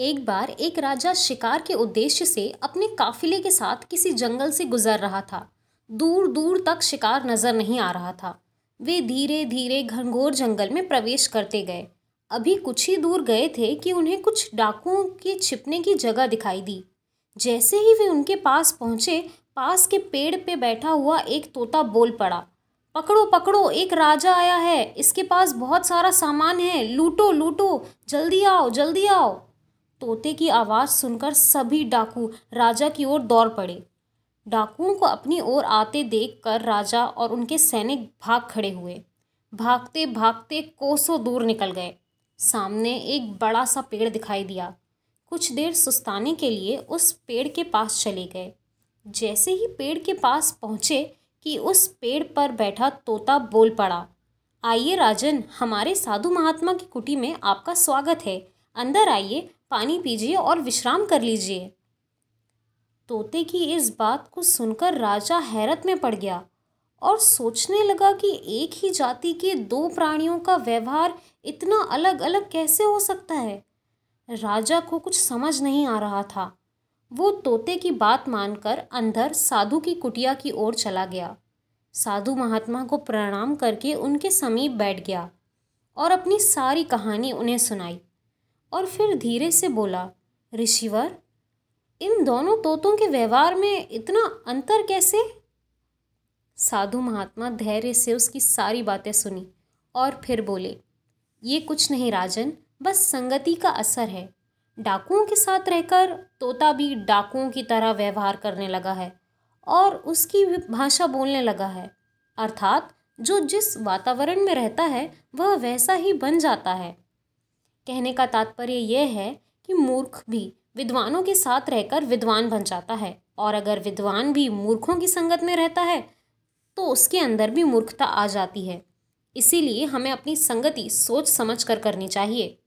एक बार एक राजा शिकार के उद्देश्य से अपने काफिले के साथ किसी जंगल से गुजर रहा था। दूर दूर तक शिकार नज़र नहीं आ रहा था। वे धीरे धीरे घनघोर जंगल में प्रवेश करते गए। अभी कुछ ही दूर गए थे कि उन्हें कुछ डाकुओं के छिपने की जगह दिखाई दी। जैसे ही वे उनके पास पहुँचे, पास के पेड़ पे बैठा हुआ एक तोता बोल पड़ा, पकड़ो पकड़ो, एक राजा आया है। इसके पास बहुत सारा सामान है। लूटो लूटो, जल्दी आओ जल्दी आओ। तोते की आवाज़ सुनकर सभी डाकू राजा की ओर दौड़ पड़े। डाकुओं को अपनी ओर आते देखकर राजा और उनके सैनिक भाग खड़े हुए। भागते भागते कोसों दूर निकल गए। सामने एक बड़ा सा पेड़ दिखाई दिया। कुछ देर सुस्ताने के लिए उस पेड़ के पास चले गए। जैसे ही पेड़ के पास पहुँचे कि उस पेड़ पर बैठा तोता बोल पड़ा, आइए राजन, हमारे साधु महात्मा की कुटी में आपका स्वागत है। अंदर आइए, पानी पीजिए और विश्राम कर लीजिए। तोते की इस बात को सुनकर राजा हैरत में पड़ गया और सोचने लगा कि एक ही जाति के दो प्राणियों का व्यवहार इतना अलग अलग कैसे हो सकता है? राजा को कुछ समझ नहीं आ रहा था। वो तोते की बात मानकर अंदर साधु की कुटिया की ओर चला गया। साधु महात्मा को प्रणाम करके उनके समीप बैठ गया और अपनी सारी कहानी उन्हें सुनाई। और फिर धीरे से बोला, ऋषिवर, इन दोनों तोतों के व्यवहार में इतना अंतर कैसे? साधु महात्मा धैर्य से उसकी सारी बातें सुनी और फिर बोले, ये कुछ नहीं राजन, बस संगति का असर है। डाकुओं के साथ रहकर तोता भी डाकुओं की तरह व्यवहार करने लगा है और उसकी भाषा बोलने लगा है। अर्थात जो जिस वातावरण में रहता है, वह वैसा ही बन जाता है। कहने का तात्पर्य यह है कि मूर्ख भी विद्वानों के साथ रहकर विद्वान बन जाता है। और अगर विद्वान भी मूर्खों की संगत में रहता है तो उसके अंदर भी मूर्खता आ जाती है। इसीलिए हमें अपनी संगति सोच समझ कर करनी चाहिए।